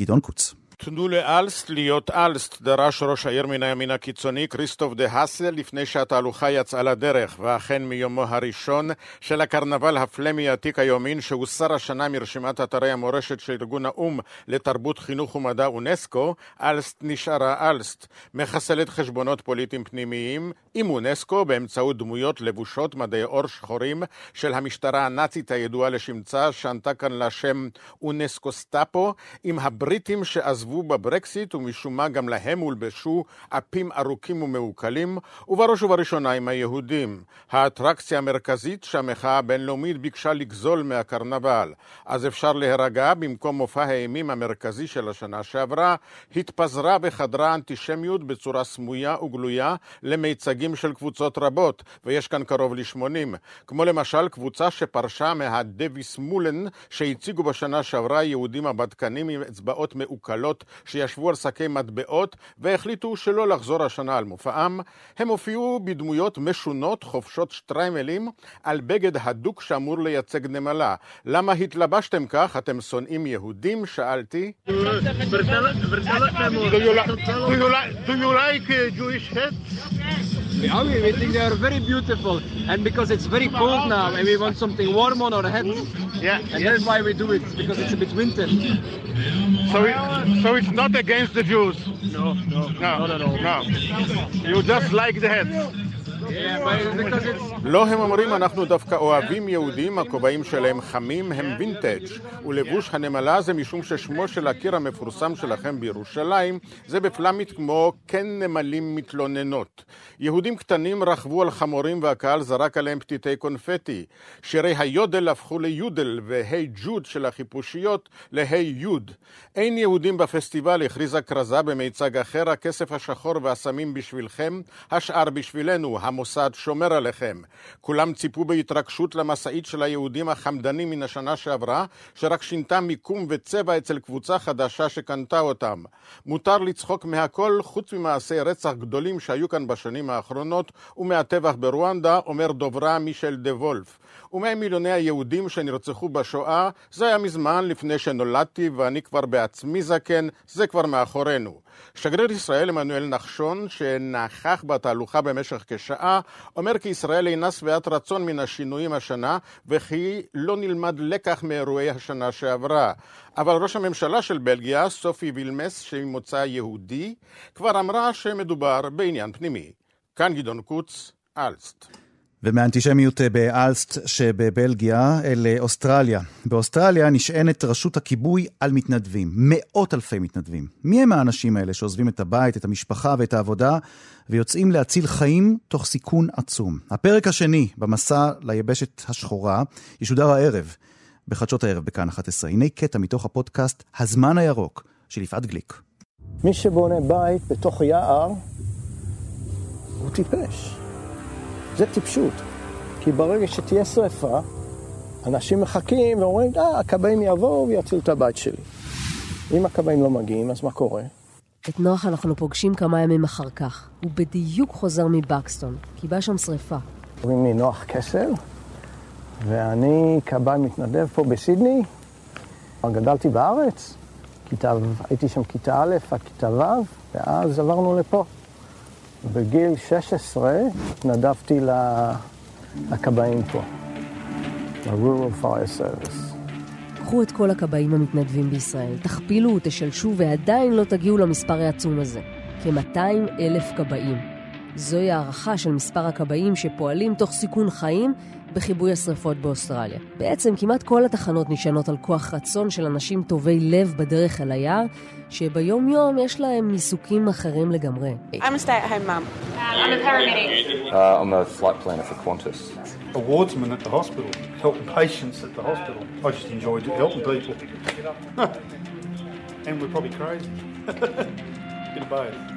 Speaker 1: גדעון קוץ.
Speaker 17: תנו לאלסט להיות אלסט, דרש ראש העיר מן הימין הקיצוני כריסטוף דה האסל לפני שהתהלוכה יצאה לדרך, ואכן מיומו הראשון של הקרנבל הפלמי עתיק היומין שהוסר השנה מרשימת אתרי המורשת של ארגון האו"ם לתרבות, חינוך ומדע אונסקו, אלסט נשארה אלסט, מחסלת חשבונות פוליטיים פנימיים עם אונסקו באמצעות דמויות לבושות מדעי עור שחורים של המשטרה הנאצית הידועה לשמצה, שענתה כאן לשם אונסקו סטאפו, עם הבריטים שעזבו התערבו בברקסיט, ומשום מה גם להם הולבשו אפים ארוכים ומעוקלים, ובראש ובראשונה עם היהודים. האטרקציה המרכזית שהמחאה הבינלאומית ביקשה לגזול מהקרנבל. אז אפשר להירגע, במקום מופע האימים המרכזי של השנה שעברה, התפזרה בחדרה האנטישמיות בצורה סמויה וגלויה למיצגים של קבוצות רבות, ויש כאן קרוב ל-80, כמו למשל קבוצה שפרשה מהדוויס מולן שהציגו בשנה שעברה יהודים הבדקנים עם אצבעות מעוקלות שישבו על שקי מטבעות והחליטו שלא לחזור השנה על מופעם. הם הופיעו בדמויות משונות, חופשות שטריימלים, על בגד הדוק שאמור לייצג נמלה. למה התלבשתם כך? אתם שונאים יהודים? שאלתי. Do
Speaker 18: you like Jewish heads?
Speaker 19: We think they are very beautiful, and because it's very cold now, and we want something warm on our heads.
Speaker 18: Yeah,
Speaker 19: and
Speaker 18: yes.
Speaker 19: that's why we do it because it's a bit winter.
Speaker 18: So, it, so it's not against the Jews.
Speaker 19: No, no,
Speaker 18: no,
Speaker 19: not at all.
Speaker 18: No, you just like the head.
Speaker 17: לא הם אומרים, אנחנו דווקא אוהבים יהודים, הכובעים שלהם חמים, הם וינטג' ולבוש הנמלה זה משום ששמו של הקיר המפורסם שלכם בירושלים זה בפלמית כמו כן נמלים מתלוננות. יהודים קטנים רכבו על חמורים והקהל זרק עליהם פתיתי קונפטי. שירי היודל הפכו ליודל והי ג'וד של החיפושיות להי יוד. אין יהודים בפסטיבל, הכריזה כרזה במיצג אחר, הכסף השחור והסמים בשבילכם, השאר בשבילנו. המוסד שומר עליכם. כולם ציפו בהתרגשות למשאית של היהודים החמדנים מן השנה שעברה, שרק שינתה מיקום וצבע אצל קבוצה חדשה שקנתה אותם. מותר לצחוק מהכל חוץ ממעשי רצח גדולים שהיו כאן בשנים האחרונות, ומהטבח ברואנדה, אומר דוברה מישל דה וולף. וממיליוני היהודים שנרצחו בשואה, זה היה מזמן לפני שנולדתי ואני כבר בעצמי זקן, זה כבר מאחורינו. שגריר ישראל עמנואל נחשון, שנכח בתהלוכה במשך כשעה, אומר כי ישראל אינה שבעת רצון מן השינויים השנה, וכי לא נלמד לקח מאירועי השנה שעברה. אבל ראש הממשלה של בלגיה, סופי וילמס, שממוצא יהודי, כבר אמרה שמדובר בעניין פנימי. כאן גדעון קוץ, אלסט.
Speaker 1: ומאנטישמיות באלסט שבבלגיה אל אוסטרליה. באוסטרליה נשענת רשות הכיבוי על מתנדבים, מאות אלפי מתנדבים. מי הם האנשים האלה שעוזבים את הבית, את המשפחה ואת העבודה ויוצאים להציל חיים תוך סיכון עצום? הפרק השני במסע ליבשת השחורה ישודר הערב, בחדשות הערב בכאן 11. הנה קטע מתוך הפודקאסט הזמן הירוק של יפעת גליק.
Speaker 20: מי שבונה בית בתוך יער הוא טיפש. זה טיפשות. כי ברגע שתהיה שרפה, אנשים מחכים ואומרים, אה, הכבאים יבואו ויצילו את הבית שלי. אם הכבאים לא מגיעים, אז מה קורה?
Speaker 21: את נוח אנחנו פוגשים כמה ימים אחר כך. הוא בדיוק חוזר מבקסטון, כי באה שם שרפה.
Speaker 20: קוראים לי נוח קסל, ואני כבאי מתנדב פה בסידני. גדלתי בארץ, כיתה, הייתי שם כיתה א' עד כיתה ו', ואז עברנו לפה. בגיל 16 התנדבתי לכבאים פה, ל-Rural Fire Service.
Speaker 21: קחו את כל הכבאים המתנדבים בישראל, תכפילו ותשלשו ועדיין לא תגיעו למספר העצום הזה. כ-200 אלף כבאים. זוהי הערכה של מספר הכבאים שפועלים תוך סיכון חיים בכיבוי השרפות באוסטרליה. בעצם כמעט כל התחנות נשענות על כוח רצון של אנשים טובי לב בדרך אל היער, שביום יום יש להם עיסוקים אחרים לגמרי.
Speaker 22: I'm a stay-at-home mum. I'm a paramedic.
Speaker 23: Uh, I'm a flight planner for Qantas.
Speaker 24: A wardsman at the hospital, helping patients at the hospital. I just enjoyed helping people. and we're probably crazy.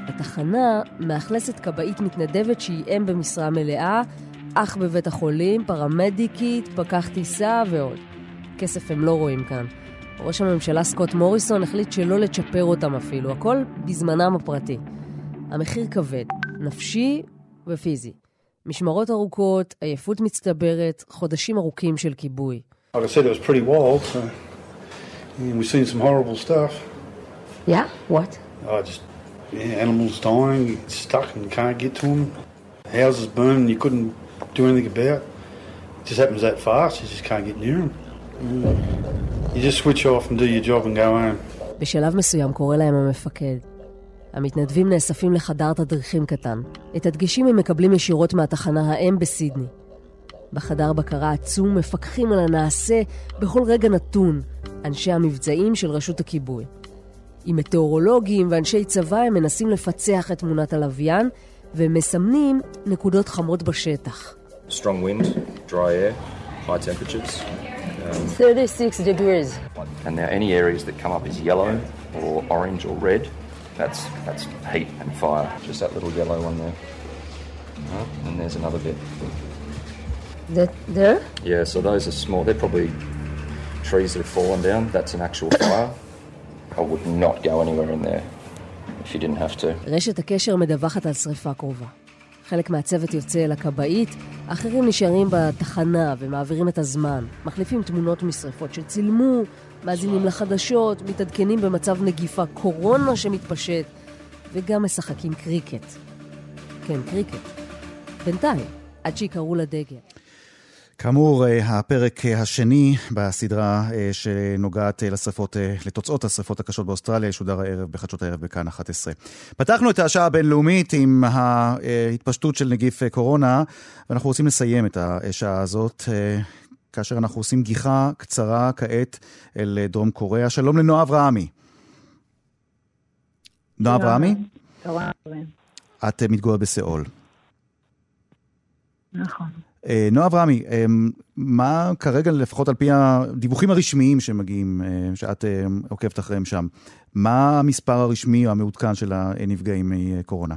Speaker 21: בתחנה מאכלסת כבאית מתנדבת שהיא אם במשרה מלאה, אח בבית החולים, פרמדיקית, פקח טיסה ועוד. כסף הם לא רואים כאן. ראש הממשלה סקוט מוריסון החליט שלא לצ'פר אותם אפילו, הכל בזמנם הפרטי. המחיר כבד, נפשי ופיזי. משמרות ארוכות, עייפות מצטברת, חודשים ארוכים של כיבוי.
Speaker 24: Like I said, it was pretty wild, so we've seen some horrible stuff.
Speaker 21: Yeah? What?
Speaker 24: Oh, just yeah, animals dying, stuck and can't get to them. Houses burned, you couldn't do anything about. It just happens that fast, you just can't get near them. You just switch off and do your job and go home.
Speaker 21: בשלב מסוים קורא להם המפקד. המתנדבים נאספים לחדר תדריכים קטן. את הדגשים הם מקבלים ישירות מהתחנה האם בסידני. בחדר בקרה עצום מפקחים על הנעשה בכל רגע נתון, אנשי המבצעים של רשות הכיבוי. עם מטאורולוגים ואנשי צבא הם מנסים לפצח את תמונת הלוויין, ומסמנים נקודות חמות בשטח.
Speaker 23: Strong wind, dry air, high temperatures.
Speaker 21: Um, 36 degrees.
Speaker 23: And now any areas that come up as yellow or orange or red, that's, that's heat and fire. Just that little yellow one there. Right, and there's another bit.
Speaker 21: That there?
Speaker 23: Yeah, so those are small. They're probably trees that have fallen down. That's an actual *coughs* fire. I would not go anywhere in there If you didn't have to.
Speaker 21: רשת הקשר מדווחת על שריפה קרובה. חלק מהצוות יוצא אל הכבאית, אחרים נשארים בתחנה ומעבירים את הזמן. מחליפים תמונות משרפות שצילמו, מאזינים לחדשות, מתעדכנים במצב נגיף הקורונה שמתפשט, וגם משחקים קריקט. כן, קריקט. בינתיים, עד שיקראו לדגל.
Speaker 1: כאמור, אה, הפרק אה, השני בסדרה אה, שנוגעת לשרפות, לתוצאות השרפות הקשות באוסטרליה, ישודר הערב בחדשות הערב בכאן 11. פתחנו את השעה הבינלאומית עם ההתפשטות של נגיף קורונה, ואנחנו רוצים לסיים את השעה הזאת. כאשר אנחנו עושים גיחה קצרה כעת אל דרום קוריאה. שלום לנועה אברהמי. נועה אברהמי? את מתגוררת בסיאול.
Speaker 25: נכון.
Speaker 1: אה, נועה אברהמי, אה, מה כרגע, לפחות על פי הדיווחים הרשמיים שמגיעים, אה, שאת עוקבת אחריהם שם, מה המספר הרשמי או המעודכן של הנפגעים מקורונה?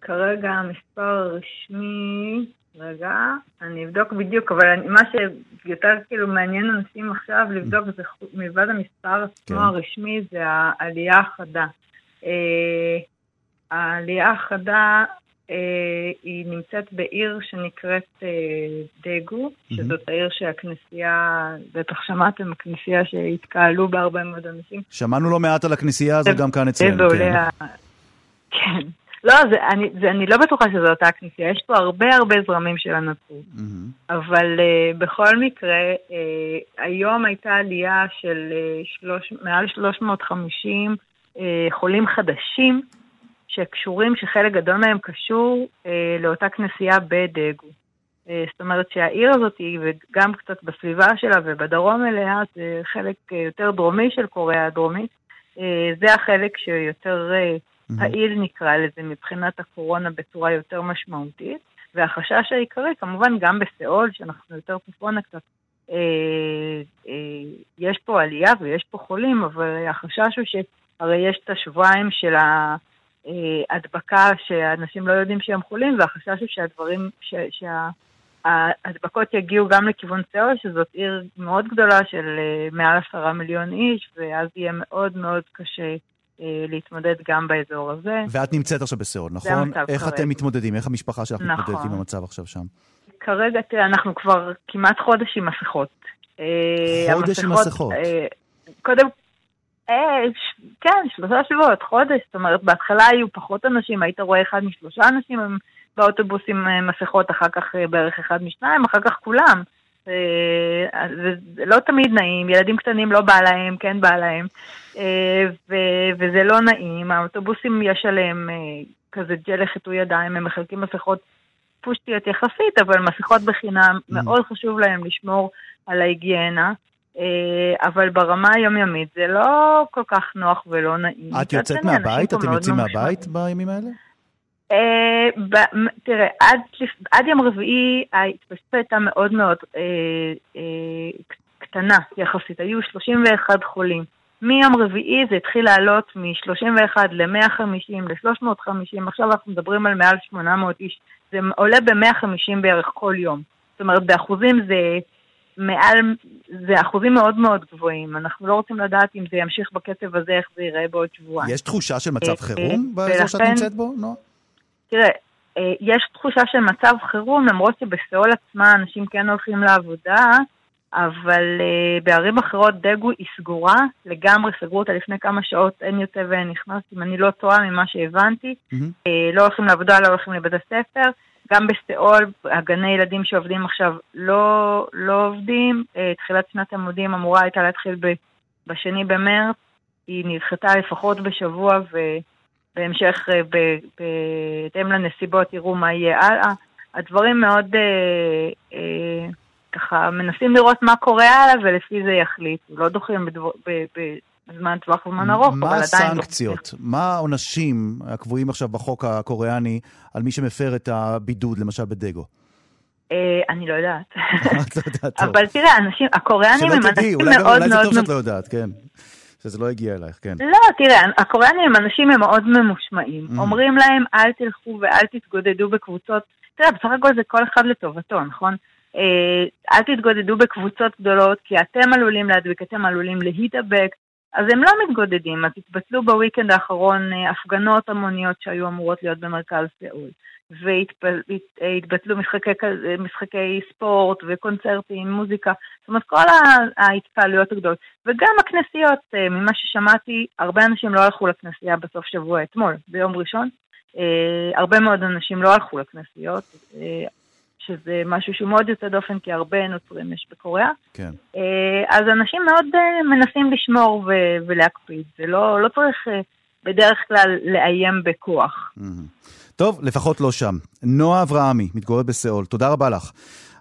Speaker 25: כרגע המספר הרשמי, רגע, אני אבדוק בדיוק, אבל מה שיותר כאילו מעניין אנשים עכשיו לבדוק זה מלבד המספר עצמו כן. הרשמי זה העלייה החדה. העלייה החדה היא נמצאת בעיר שנקראת אה, דגו, שזאת העיר שהכנסייה, בטח שמעתם, הכנסייה שהתקהלו בה הרבה מאוד אנשים.
Speaker 1: שמענו לא מעט על הכנסייה הזו גם כאן אצלנו,
Speaker 25: כן. כן. לא, זה, אני, זה, אני לא בטוחה שזו אותה הכנסייה, יש פה הרבה הרבה זרמים של הנצרות. Mm-hmm. אבל uh, בכל מקרה, uh, היום הייתה עלייה של uh, שלוש, מעל 350 uh, חולים חדשים שקשורים, שחלק גדול מהם קשור אה, לאותה כנסייה בדגו. אה, זאת אומרת שהעיר הזאת, וגם קצת בסביבה שלה ובדרום אליה, זה חלק אה, יותר דרומי של קוריאה הדרומית. אה, זה החלק שיותר אה, פעיל נקרא לזה מבחינת הקורונה בצורה יותר משמעותית. והחשש העיקרי, כמובן גם בסיאול, שאנחנו יותר צפונה קצת, אה, אה, יש פה עלייה ויש פה חולים, אבל החשש הוא שהרי יש את השבועיים של ה... אה, הדבקה שאנשים לא יודעים שהם חולים, והחשש הוא שהדברים, ש, שההדבקות יגיעו גם לכיוון סיאול, שזאת עיר מאוד גדולה של אה, מעל עשרה מיליון איש, ואז יהיה מאוד מאוד קשה אה, להתמודד גם באזור הזה.
Speaker 1: ואת נמצאת עכשיו בסיאול, נכון? איך כרגע. אתם מתמודדים? איך המשפחה שלך נכון. מתמודדת עם המצב עכשיו שם?
Speaker 25: כרגע, תראה, אנחנו כבר כמעט חודש עם מסכות.
Speaker 1: חודש עם מסכות?
Speaker 25: קודם אה, כן, שלושה שבועות, חודש, זאת אומרת, בהתחלה היו פחות אנשים, היית רואה אחד משלושה אנשים באוטובוס עם אה, מסכות, אחר כך אה, בערך אחד משניים, אחר כך כולם. זה לא תמיד נעים, ילדים קטנים לא בא להם, כן בא להם, וזה לא נעים, האוטובוסים יש עליהם כזה ג'ל לחיטוי ידיים, הם מחלקים מסכות פושטיות יחסית, אבל מסכות בחינם, mm. מאוד חשוב להם לשמור על ההיגיינה. אה, אבל ברמה היומיומית זה לא כל כך נוח ולא נעים.
Speaker 1: את יוצאת מהבית? אתם יוצאים מהבית בימים האלה?
Speaker 25: אה, תראה, עד יום רביעי ההתפשטות הייתה מאוד מאוד אה, קטנה יחסית, היו 31 חולים. מיום רביעי זה התחיל לעלות מ-31 ל-150, ל-350, עכשיו אנחנו מדברים על מעל 800 איש. זה עולה ב-150 בערך כל יום. זאת אומרת, באחוזים זה מעל, זה אחוזים מאוד מאוד גבוהים. אנחנו לא רוצים לדעת אם זה ימשיך בקצב הזה, איך זה ייראה בעוד שבועיים.
Speaker 1: יש תחושה של מצב אה, חירום באזור שאת נמצאת בו, נועה?
Speaker 25: תראה, אה, יש תחושה של מצב חירום, למרות שבסיאול עצמה אנשים כן הולכים לעבודה, אבל בערים אחרות דגו היא סגורה, לגמרי סגרו אותה לפני כמה שעות, אין יוצא ואין נכנס, אם אני לא טועה ממה שהבנתי. Mm-hmm. לא הולכים לעבודה, לא הולכים לבית הספר. גם בסיאול, הגני ילדים שעובדים עכשיו לא, לא עובדים. אה, תחילת שנת הלימודים אמורה הייתה להתחיל ב, בשני במרץ, היא נדחתה לפחות בשבוע, ובהמשך, אה, בהתאם לנסיבות, יראו מה יהיה הלאה. הדברים מאוד, אה, אה, ככה, מנסים לראות מה קורה הלאה, ולפי זה יחליטו. לא דוחים בדבר, ב, ב, זמן טווח וזמן ארוך, אבל עדיין...
Speaker 1: מה הסנקציות? מה העונשים הקבועים עכשיו בחוק הקוריאני על מי שמפר את הבידוד, למשל בדגו?
Speaker 25: אה, אני לא יודעת.
Speaker 1: את לא יודעת, טוב.
Speaker 25: אבל תראה, אנשים, הקוריאנים הם אנשים מאוד מאוד...
Speaker 1: אולי זה טוב שאת לא יודעת, כן. שזה לא הגיע אלייך, כן.
Speaker 25: לא, תראה, הקוריאנים הם אנשים מאוד ממושמעים. Mm. אומרים להם, אל תלכו ואל תתגודדו בקבוצות. תראה, בסך הכל זה כל אחד לטובתו, נכון? אה, אל תתגודדו בקבוצות גדולות, כי אתם עלולים להדביק, אתם עלולים להידבק. אז הם לא מתגודדים, אז התבטלו בוויקנד האחרון אה, הפגנות המוניות שהיו אמורות להיות במרכז סאול. והתבטלו משחקי, משחקי ספורט וקונצרטים, מוזיקה, זאת אומרת כל ההתקהלויות הגדולות. וגם הכנסיות, אה, ממה ששמעתי, הרבה אנשים לא הלכו לכנסייה בסוף שבוע אתמול, ביום ראשון. אה, הרבה מאוד אנשים לא הלכו לכנסיות, שזה משהו שהוא מאוד יוצא דופן, כי הרבה נוצרים יש בקוריאה.
Speaker 1: כן.
Speaker 25: אז אנשים מאוד מנסים לשמור ולהקפיד, ולא לא צריך בדרך כלל לאיים בכוח.
Speaker 1: טוב, לפחות לא שם. נועה אברהמי, מתגוררת בסיאול, תודה רבה לך.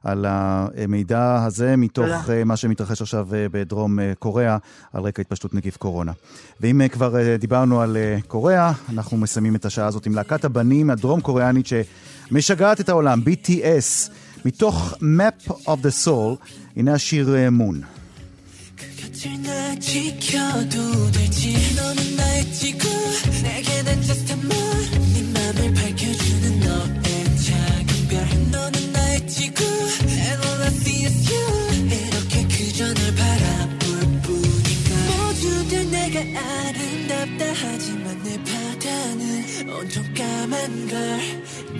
Speaker 1: על המידע הזה מתוך תודה. אה, מה שמתרחש עכשיו אה, בדרום אה, קוריאה על רקע התפשטות נגיף קורונה. ואם כבר דיברנו על קוריאה, אנחנו מסיימים את השעה הזאת עם להקת הבנים הדרום קוריאנית שמשגעת את העולם, BTS, מתוך Map of the Soul, הנה השיר מון. 아름답다 온통 까만 걸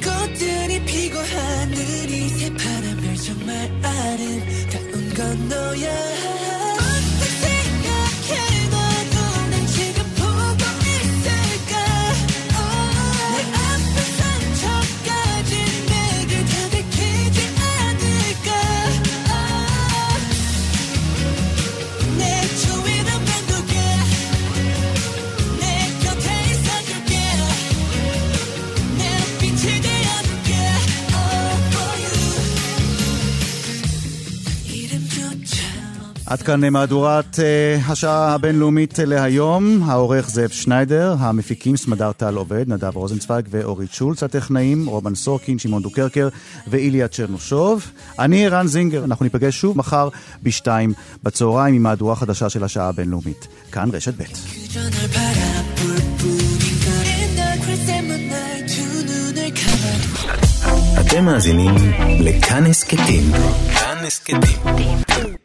Speaker 1: 꽃들이 피고 하늘이 새파란 별 정말 아름다운 건 너야 עד כאן מהדורת uh, השעה הבינלאומית להיום. העורך זאב שניידר, המפיקים סמדר טל עובד, נדב רוזנצוויג ואורית שולץ, הטכנאים רובן סורקין, שמעון דוקרקר ואיליה צ'רנושוב. אני רן זינגר, אנחנו ניפגש שוב מחר בשתיים בצהריים עם מהדורה חדשה של השעה הבינלאומית. כאן רשת ב'. אתם מאזינים לכאן הסכתים. כאן הסכתים.